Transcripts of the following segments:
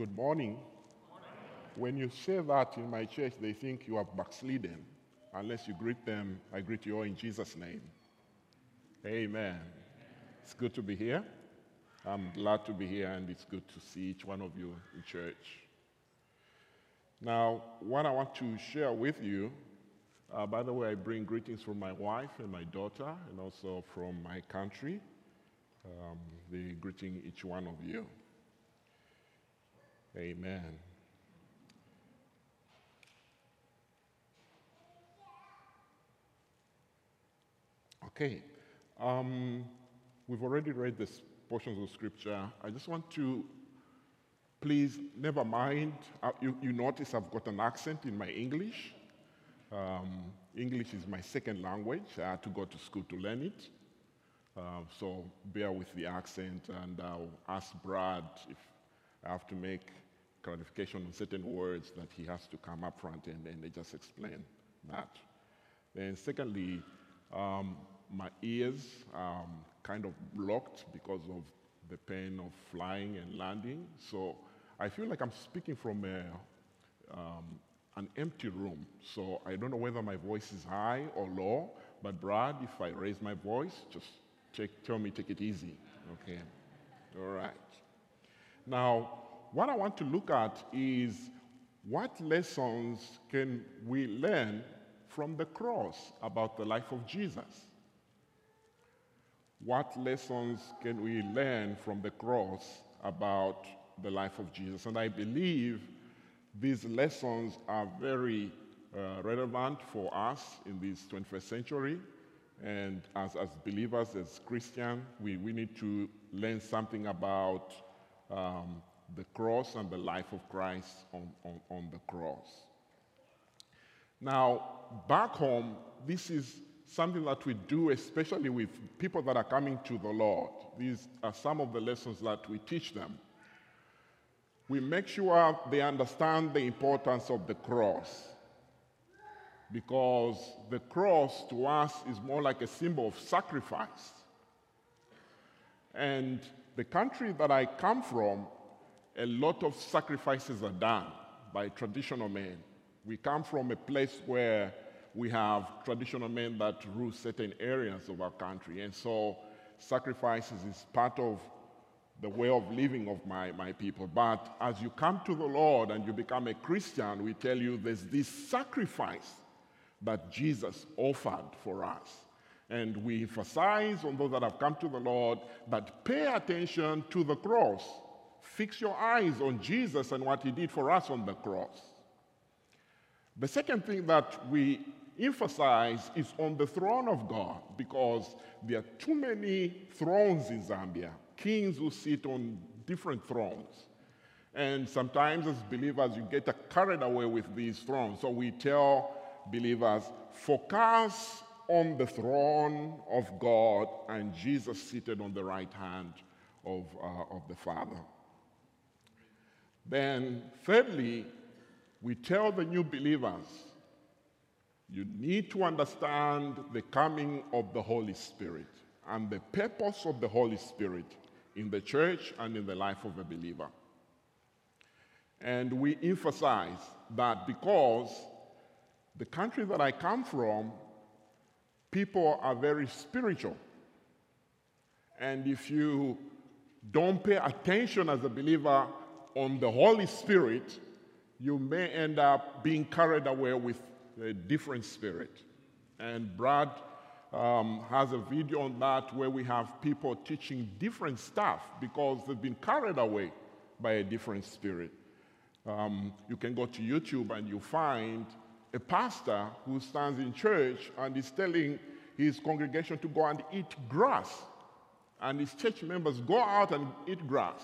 Good morning. When you say that in my church, they think you are backslidden. Unless you greet them, I greet you all in Jesus' name. Amen. It's good to be here. I'm glad to be here, and it's good to see each one of you in church. Now, what I want to share with you, uh, by the way, I bring greetings from my wife and my daughter, and also from my country. Um, the greeting each one of you. Amen. Okay. Um, we've already read this portions of scripture. I just want to please never mind. Uh, you, you, notice I've got an accent in my English. Um, English is my second language. I had to go to school to learn it. Uh, so bear with the accent, and I'll ask Brad if I have to make clarification on certain words that he has to come up front and, and they just explain that. Then secondly, um, my ears um, kind of blocked because of the pain of flying and landing. So I feel like I'm speaking from a, um, an empty room. So I don't know whether my voice is high or low. But Brad, if I raise my voice, just tell me take it easy. Okay. All right. Now, what I want to look at is what lessons can we learn from the cross about the life of Jesus? What lessons can we learn from the cross about the life of Jesus? And I believe these lessons are very uh, relevant for us in this 21st century. And as, as believers, as Christians, we, we need to learn something about um, the cross and the life of Christ on, on, on the cross. Now, back home, this is something that we do, especially with people that are coming to the Lord. These are some of the lessons that we teach them. We make sure they understand the importance of the cross because the cross to us is more like a symbol of sacrifice. And the country that I come from, a lot of sacrifices are done by traditional men. We come from a place where we have traditional men that rule certain areas of our country. And so sacrifices is part of the way of living of my, my people. But as you come to the Lord and you become a Christian, we tell you there's this sacrifice that Jesus offered for us. And we emphasize on those that have come to the Lord that pay attention to the cross. Fix your eyes on Jesus and what he did for us on the cross. The second thing that we emphasize is on the throne of God because there are too many thrones in Zambia, kings who sit on different thrones. And sometimes, as believers, you get carried away with these thrones. So we tell believers focus on the throne of God and Jesus seated on the right hand of, uh, of the Father. Then, thirdly, we tell the new believers you need to understand the coming of the Holy Spirit and the purpose of the Holy Spirit in the church and in the life of a believer. And we emphasize that because the country that I come from, people are very spiritual. And if you don't pay attention as a believer on the Holy Spirit, you may end up being carried away with a different spirit. And Brad um, has a video on that where we have people teaching different stuff because they've been carried away by a different spirit. Um, you can go to YouTube and you find a pastor who stands in church and is telling his congregation to go and eat grass. And his church members go out and eat grass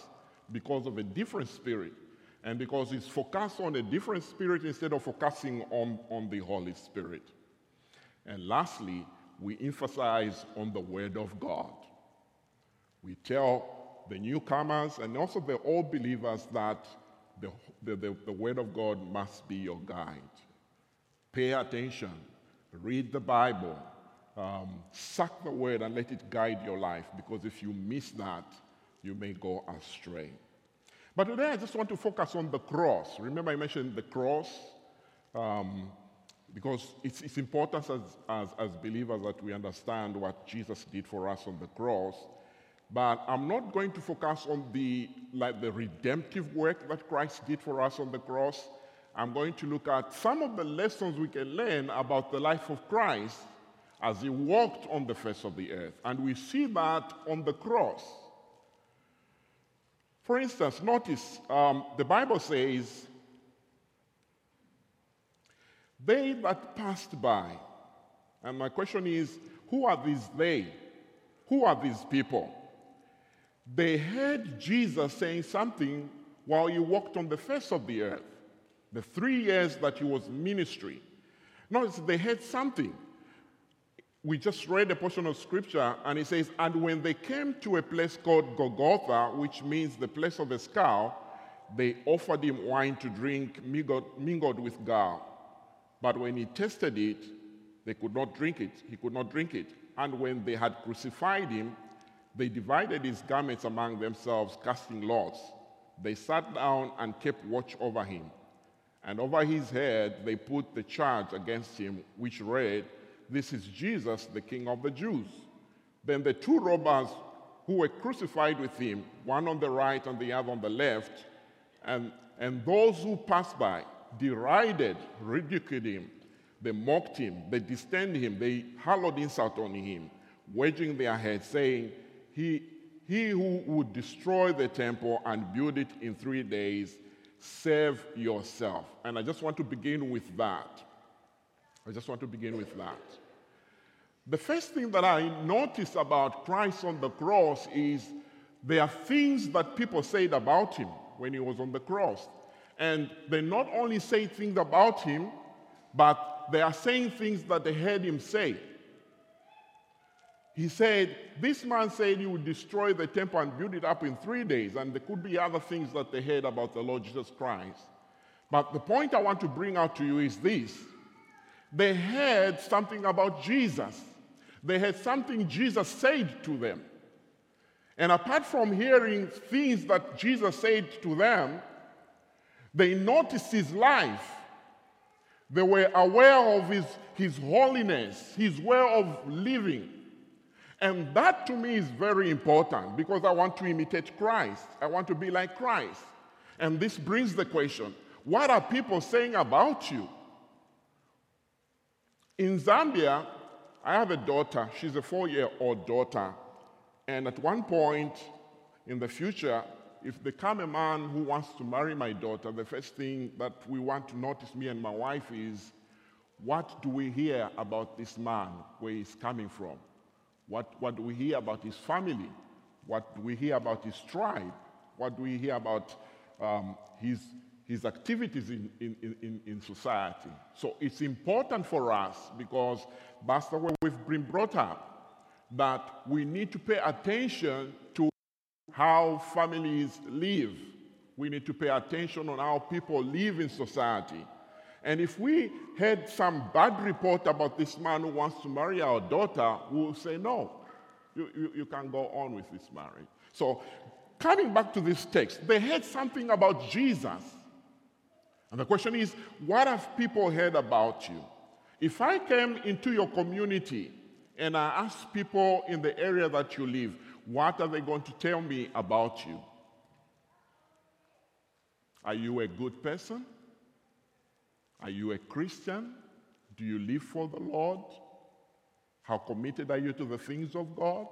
because of a different spirit and because it's focused on a different spirit instead of focusing on, on the Holy Spirit. And lastly, we emphasize on the Word of God. We tell the newcomers and also the old believers that the, the, the, the Word of God must be your guide. Pay attention, read the Bible, um, suck the Word and let it guide your life because if you miss that, you may go astray. But today I just want to focus on the cross. Remember, I mentioned the cross um, because it's, it's important as, as, as believers that we understand what Jesus did for us on the cross. But I'm not going to focus on the, like, the redemptive work that Christ did for us on the cross. I'm going to look at some of the lessons we can learn about the life of Christ as he walked on the face of the earth. And we see that on the cross. For instance, notice um, the Bible says, They that passed by. And my question is, who are these they? Who are these people? They heard Jesus saying something while he walked on the face of the earth, the three years that he was ministry. Notice they heard something. We just read a portion of scripture, and it says, And when they came to a place called Golgotha, which means the place of a skull, they offered him wine to drink mingled, mingled with gall. But when he tasted it, they could not drink it. He could not drink it. And when they had crucified him, they divided his garments among themselves, casting lots. They sat down and kept watch over him. And over his head they put the charge against him, which read, This is Jesus, the King of the Jews. Then the two robbers who were crucified with him, one on the right and the other on the left, and, and those who passed by derided, ridiculed him. They mocked him, they disdained him, they hurled insult on him, wedging their heads, saying, he, he who would destroy the temple and build it in three days, save yourself. And I just want to begin with that. I just want to begin with that. The first thing that I notice about Christ on the cross is there are things that people said about him when he was on the cross. And they not only say things about him, but they are saying things that they heard him say. He said, This man said he would destroy the temple and build it up in three days. And there could be other things that they heard about the Lord Jesus Christ. But the point I want to bring out to you is this they heard something about Jesus, they heard something Jesus said to them. And apart from hearing things that Jesus said to them, they noticed his life. They were aware of his, his holiness, his way of living. And that to me is very important because I want to imitate Christ. I want to be like Christ. And this brings the question what are people saying about you? In Zambia, I have a daughter. She's a four year old daughter. And at one point in the future, if there come a man who wants to marry my daughter, the first thing that we want to notice, me and my wife, is what do we hear about this man, where he's coming from? What, what do we hear about his family? What do we hear about his tribe? What do we hear about um, his, his activities in, in, in, in society? So it's important for us because that's the way we've been brought up that we need to pay attention to how families live. We need to pay attention on how people live in society. And if we had some bad report about this man who wants to marry our daughter, we will say, no, you, you, you can go on with this marriage. So, coming back to this text, they heard something about Jesus. And the question is, what have people heard about you? If I came into your community and I asked people in the area that you live, what are they going to tell me about you? Are you a good person? Are you a Christian? Do you live for the Lord? How committed are you to the things of God?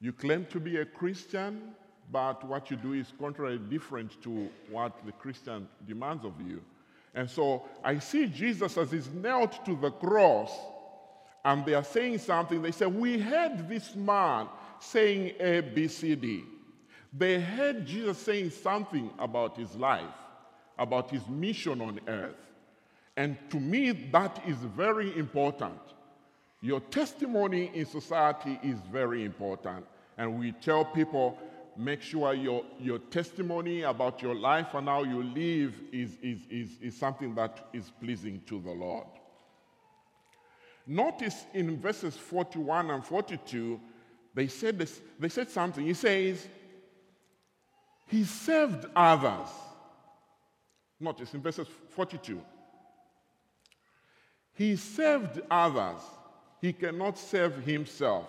You claim to be a Christian, but what you do is contrary different to what the Christian demands of you. And so I see Jesus as he's nailed to the cross, and they are saying something. They say, We heard this man saying A, B, C, D. They heard Jesus saying something about his life about his mission on earth. And to me, that is very important. Your testimony in society is very important. And we tell people make sure your, your testimony about your life and how you live is, is, is, is something that is pleasing to the Lord. Notice in verses 41 and 42, they said, this, they said something. He says, He served others. Notice in verses 42. He served others. He cannot serve himself.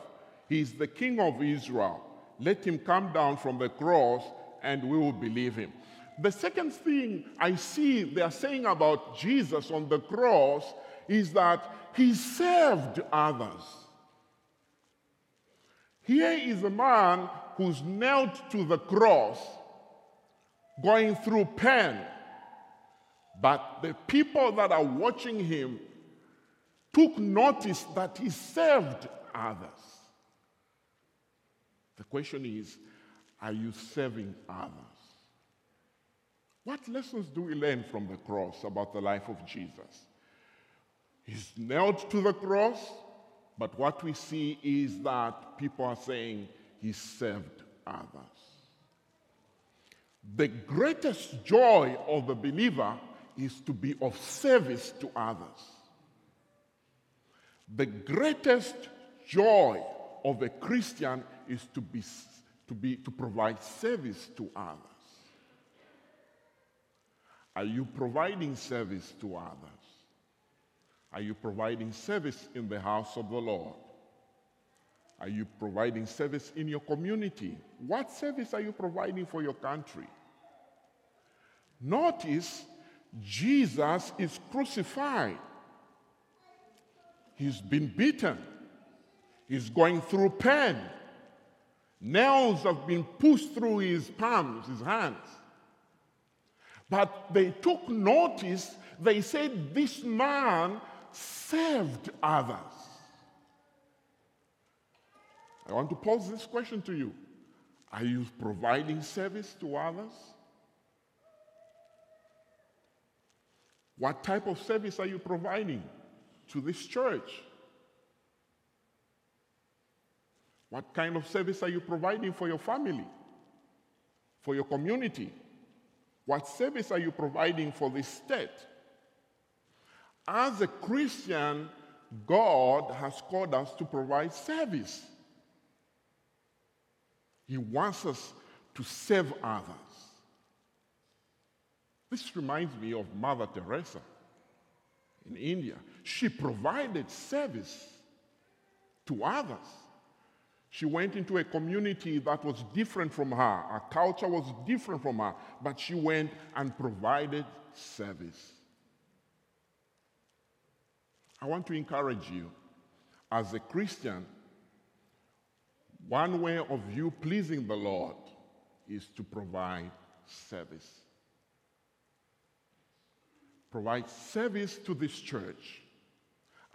He is the king of Israel. Let him come down from the cross and we will believe him. The second thing I see they are saying about Jesus on the cross is that he served others. Here is a man who's knelt to the cross, going through pain. But the people that are watching him took notice that he served others. The question is are you serving others? What lessons do we learn from the cross about the life of Jesus? He's nailed to the cross, but what we see is that people are saying he served others. The greatest joy of the believer is to be of service to others. The greatest joy of a Christian is to be to be to provide service to others. Are you providing service to others? Are you providing service in the house of the Lord? Are you providing service in your community? What service are you providing for your country? Notice Jesus is crucified. He's been beaten. He's going through pain. Nails have been pushed through his palms, his hands. But they took notice, they said, This man served others. I want to pose this question to you Are you providing service to others? What type of service are you providing to this church? What kind of service are you providing for your family, for your community? What service are you providing for the state? As a Christian, God has called us to provide service. He wants us to serve others. This reminds me of Mother Teresa in India. She provided service to others. She went into a community that was different from her. Her culture was different from her, but she went and provided service. I want to encourage you as a Christian, one way of you pleasing the Lord is to provide service. Provide service to this church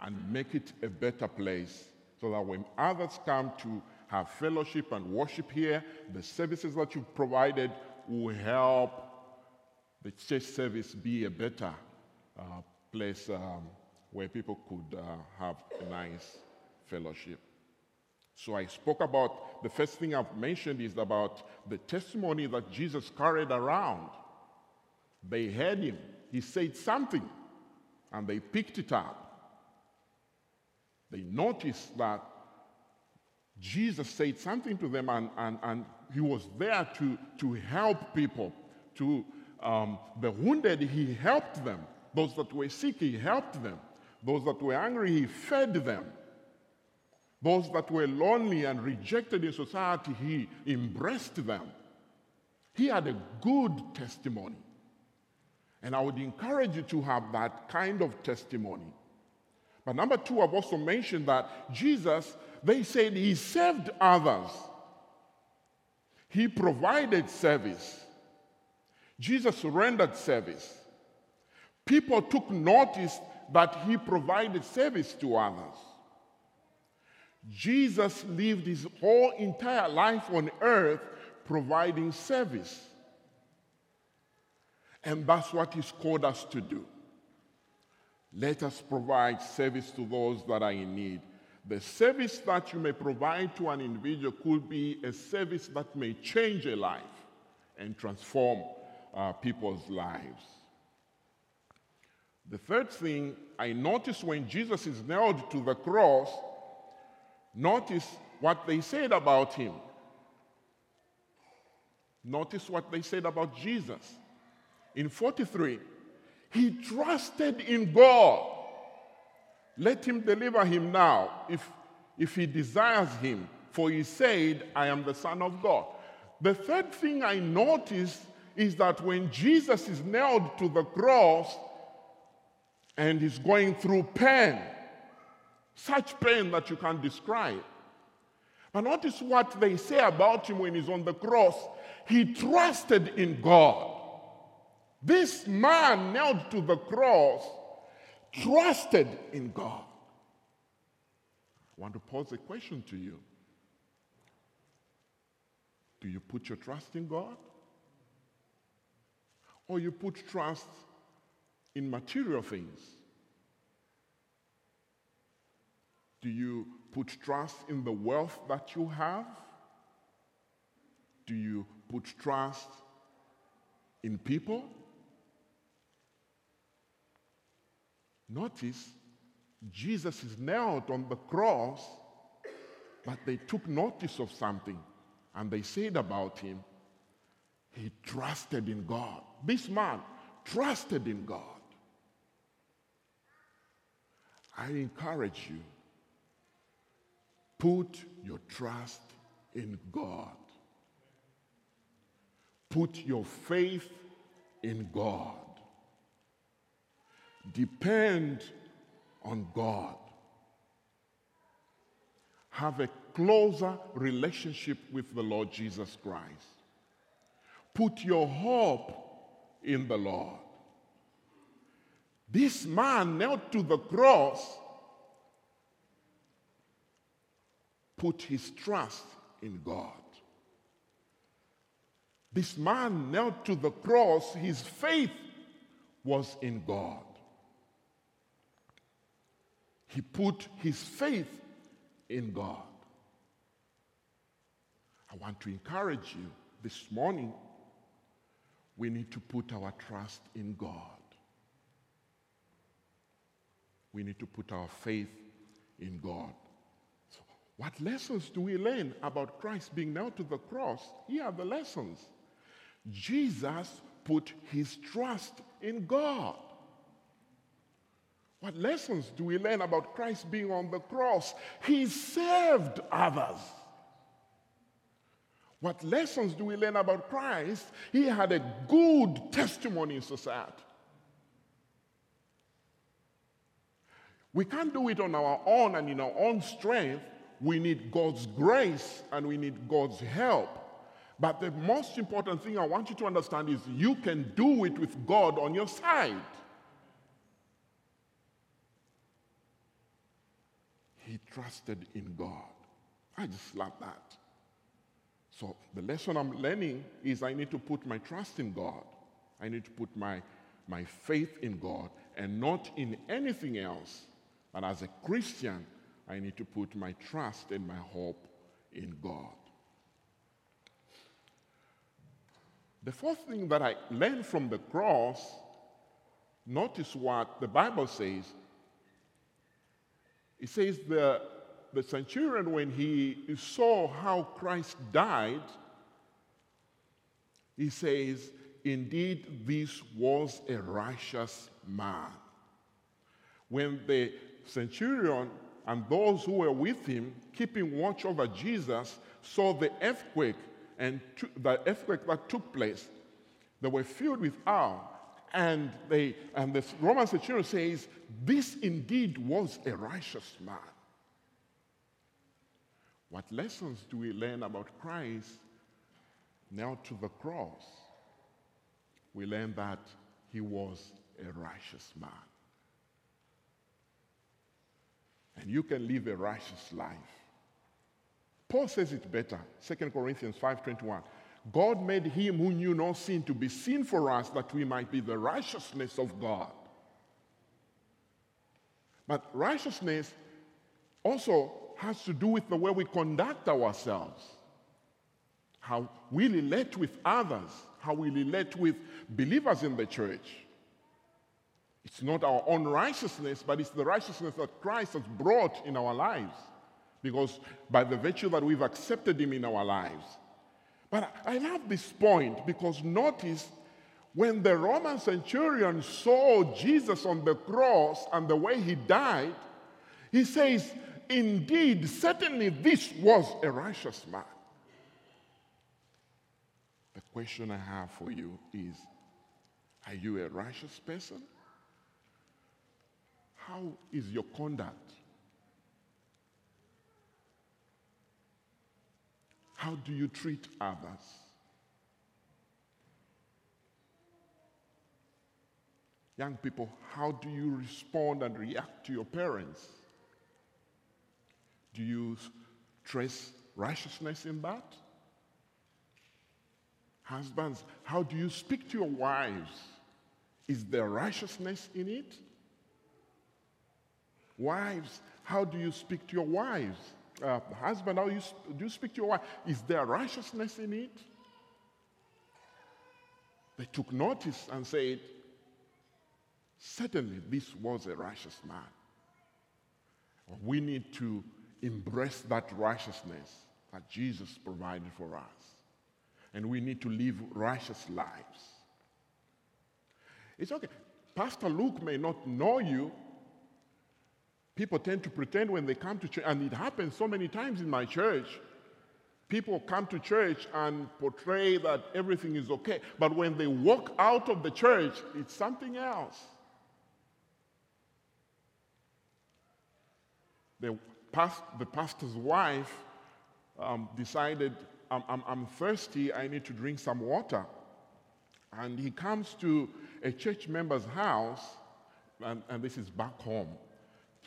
and make it a better place so that when others come to have fellowship and worship here, the services that you've provided will help the church service be a better uh, place um, where people could uh, have a nice fellowship. So I spoke about the first thing I've mentioned is about the testimony that Jesus carried around. They heard him, he said something, and they picked it up. They noticed that Jesus said something to them, and, and, and he was there to, to help people. To um, the wounded, he helped them. Those that were sick, he helped them. Those that were angry, he fed them. Those that were lonely and rejected in society, he embraced them. He had a good testimony. And I would encourage you to have that kind of testimony. But number two, I've also mentioned that Jesus, they said he served others, he provided service. Jesus rendered service. People took notice that he provided service to others. Jesus lived his whole entire life on earth providing service. And that's what he's called us to do. Let us provide service to those that are in need. The service that you may provide to an individual could be a service that may change a life and transform uh, people's lives. The third thing I noticed when Jesus is nailed to the cross, notice what they said about him. Notice what they said about Jesus. In 43, he trusted in God. Let him deliver him now if, if he desires him, for he said, I am the Son of God. The third thing I noticed is that when Jesus is nailed to the cross and he's going through pain, such pain that you can't describe. But notice what they say about him when he's on the cross. He trusted in God. This man knelt to the cross trusted in God. I want to pose a question to you. Do you put your trust in God? Or you put trust in material things? Do you put trust in the wealth that you have? Do you put trust in people? Notice Jesus is nailed on the cross, but they took notice of something and they said about him, he trusted in God. This man trusted in God. I encourage you Put your trust in God. Put your faith in God. Depend on God. Have a closer relationship with the Lord Jesus Christ. Put your hope in the Lord. This man knelt to the cross put his trust in God. This man knelt to the cross, his faith was in God. He put his faith in God. I want to encourage you this morning. We need to put our trust in God. We need to put our faith in God. So What lessons do we learn about Christ being nailed to the cross? Here are the lessons. Jesus put his trust in God. What lessons do we learn about Christ being on the cross? He served others. What lessons do we learn about Christ? He had a good testimony in society. We can't do it on our own and in our own strength. We need God's grace and we need God's help. But the most important thing I want you to understand is you can do it with God on your side. He trusted in God. I just love that. So the lesson I'm learning is I need to put my trust in God. I need to put my, my faith in God and not in anything else. And as a Christian, I need to put my trust and my hope in God. The fourth thing that I learned from the cross, notice what the Bible says. It says the, the centurion, when he saw how Christ died, he says, Indeed, this was a righteous man. When the centurion and those who were with him, keeping watch over Jesus, saw the earthquake and the earthquake that took place. They were filled with awe. And, they, and the Roman centurion says, This indeed was a righteous man. What lessons do we learn about Christ now to the cross? We learn that he was a righteous man and you can live a righteous life. Paul says it better, 2 Corinthians 5:21. God made him who knew no sin to be sin for us that we might be the righteousness of God. But righteousness also has to do with the way we conduct ourselves, how we relate with others, how we relate with believers in the church. It's not our own righteousness, but it's the righteousness that Christ has brought in our lives. Because by the virtue that we've accepted Him in our lives. But I love this point because notice when the Roman centurion saw Jesus on the cross and the way he died, he says, Indeed, certainly this was a righteous man. The question I have for you is Are you a righteous person? How is your conduct? How do you treat others? Young people, how do you respond and react to your parents? Do you trace righteousness in that? Husbands, how do you speak to your wives? Is there righteousness in it? Wives, how do you speak to your wives? Uh, husband, how you, do you speak to your wife? Is there righteousness in it? They took notice and said, Certainly, this was a righteous man. We need to embrace that righteousness that Jesus provided for us. And we need to live righteous lives. It's okay. Pastor Luke may not know you. People tend to pretend when they come to church, and it happens so many times in my church. People come to church and portray that everything is okay, but when they walk out of the church, it's something else. The, past, the pastor's wife um, decided, I'm, I'm, I'm thirsty, I need to drink some water. And he comes to a church member's house, and, and this is back home,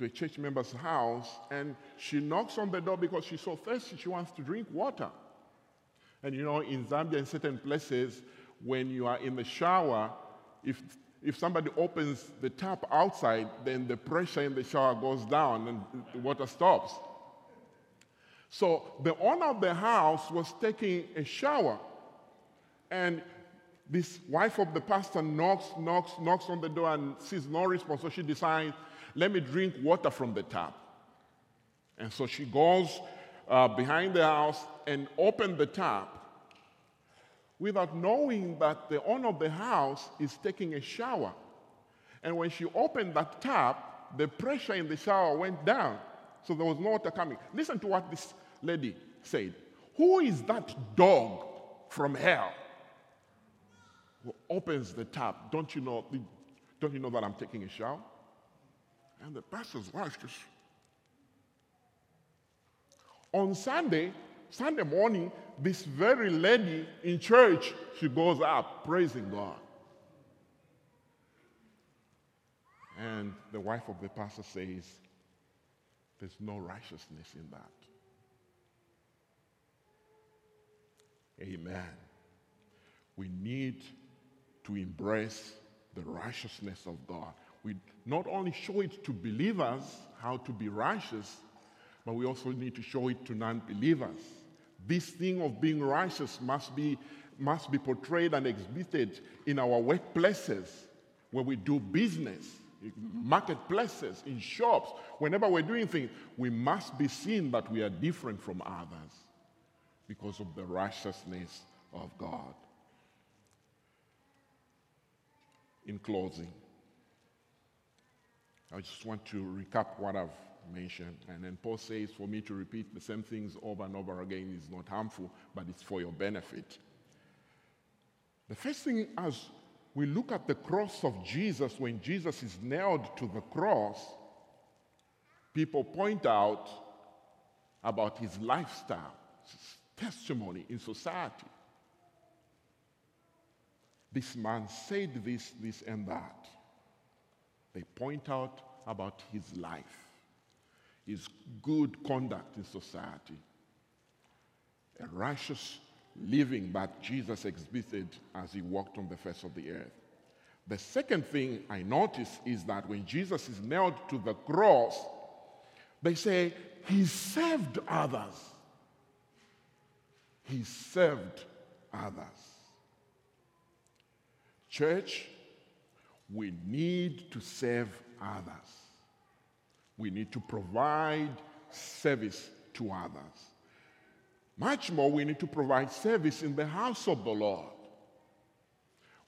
to a church member's house, and she knocks on the door because she's so thirsty, she wants to drink water. And you know, in Zambia, in certain places, when you are in the shower, if if somebody opens the tap outside, then the pressure in the shower goes down and the water stops. So the owner of the house was taking a shower, and this wife of the pastor knocks, knocks, knocks on the door and sees no response. So she decides, let me drink water from the tap. And so she goes uh, behind the house and opens the tap without knowing that the owner of the house is taking a shower. And when she opened that tap, the pressure in the shower went down. So there was no water coming. Listen to what this lady said Who is that dog from hell who opens the tap? Don't you know, don't you know that I'm taking a shower? And the pastor's wife just. On Sunday, Sunday morning, this very lady in church, she goes up praising God. And the wife of the pastor says, There's no righteousness in that. Amen. We need to embrace the righteousness of God. We not only show it to believers how to be righteous, but we also need to show it to non believers. This thing of being righteous must be, must be portrayed and exhibited in our workplaces, where we do business, marketplaces, in shops. Whenever we're doing things, we must be seen that we are different from others because of the righteousness of God. In closing, I just want to recap what I've mentioned. And then Paul says, for me to repeat the same things over and over again is not harmful, but it's for your benefit. The first thing, as we look at the cross of Jesus, when Jesus is nailed to the cross, people point out about his lifestyle, his testimony in society. This man said this, this, and that. They point out about his life his good conduct in society. A righteous living that Jesus exhibited as he walked on the face of the earth. The second thing I notice is that when Jesus is nailed to the cross, they say he served others. He served others. Church, we need to serve others. We need to provide service to others. Much more, we need to provide service in the house of the Lord.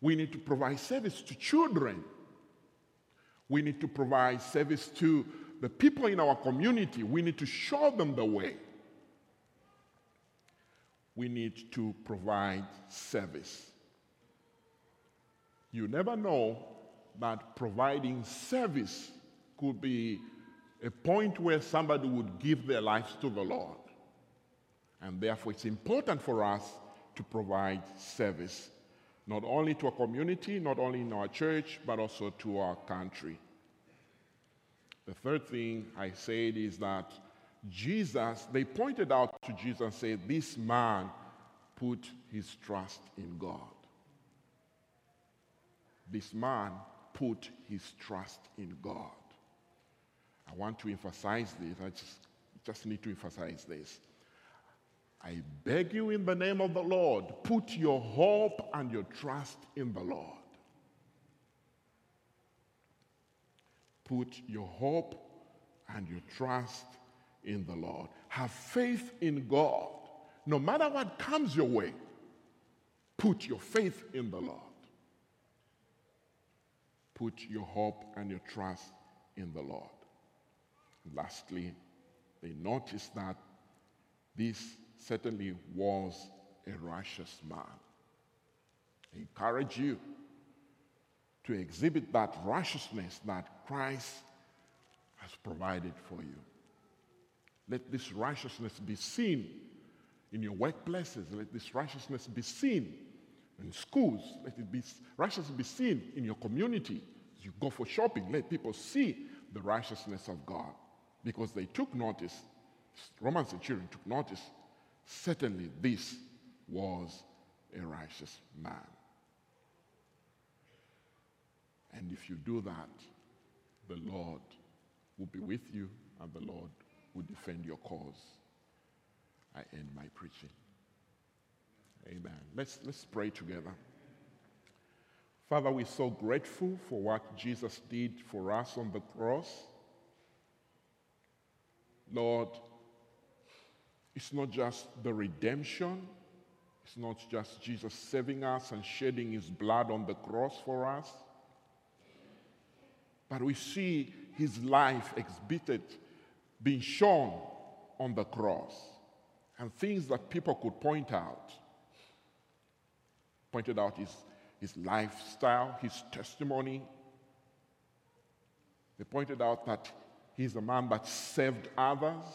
We need to provide service to children. We need to provide service to the people in our community. We need to show them the way. We need to provide service. You never know that providing service could be a point where somebody would give their lives to the Lord. And therefore, it's important for us to provide service, not only to our community, not only in our church, but also to our country. The third thing I said is that Jesus, they pointed out to Jesus and said, This man put his trust in God. This man put his trust in God. I want to emphasize this. I just, just need to emphasize this. I beg you in the name of the Lord, put your hope and your trust in the Lord. Put your hope and your trust in the Lord. Have faith in God. No matter what comes your way, put your faith in the Lord. Put your hope and your trust in the Lord. Lastly, they noticed that this certainly was a righteous man. I encourage you to exhibit that righteousness that Christ has provided for you. Let this righteousness be seen in your workplaces. Let this righteousness be seen in schools. Let it be righteousness be seen in your community. You go for shopping, let people see the righteousness of God because they took notice. Roman centurion took notice. Certainly, this was a righteous man. And if you do that, the Lord will be with you and the Lord will defend your cause. I end my preaching. Amen. Let's, let's pray together. Father, we're so grateful for what Jesus did for us on the cross. Lord, it's not just the redemption, it's not just Jesus saving us and shedding his blood on the cross for us, but we see his life exhibited, being shown on the cross, and things that people could point out. Pointed out his, his lifestyle, his testimony. They pointed out that he's a man that saved others.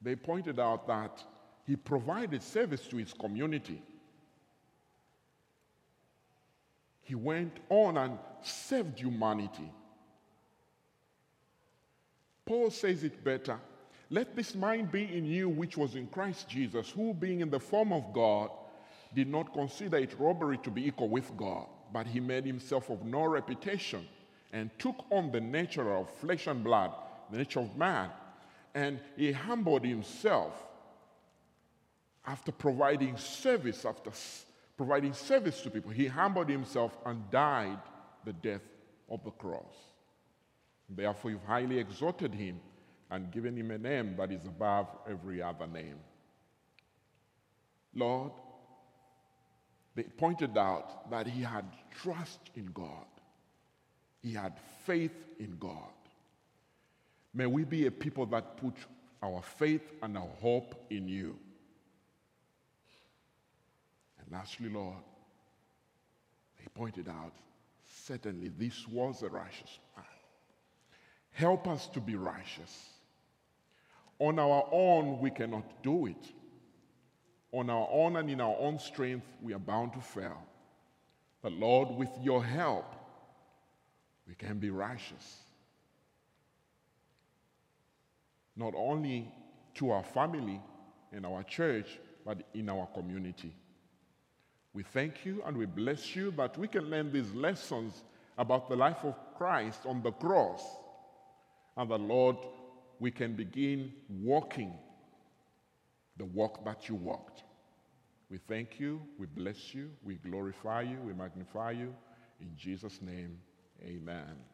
They pointed out that he provided service to his community. He went on and saved humanity. Paul says it better. Let this mind be in you, which was in Christ Jesus, who, being in the form of God, did not consider it robbery to be equal with God, but he made himself of no reputation and took on the nature of flesh and blood, the nature of man, and he humbled himself after providing service, after providing service to people, he humbled himself and died the death of the cross. Therefore, you've highly exalted him and given him a name that is above every other name. Lord, they pointed out that he had trust in God, he had faith in God. May we be a people that put our faith and our hope in you. And lastly, Lord, they pointed out certainly this was a righteous man. Help us to be righteous. On our own, we cannot do it. On our own and in our own strength, we are bound to fail. But Lord, with your help, we can be righteous. Not only to our family and our church, but in our community. We thank you and we bless you that we can learn these lessons about the life of Christ on the cross. And the Lord, we can begin walking the walk that you walked. We thank you, we bless you, we glorify you, we magnify you. In Jesus' name, amen.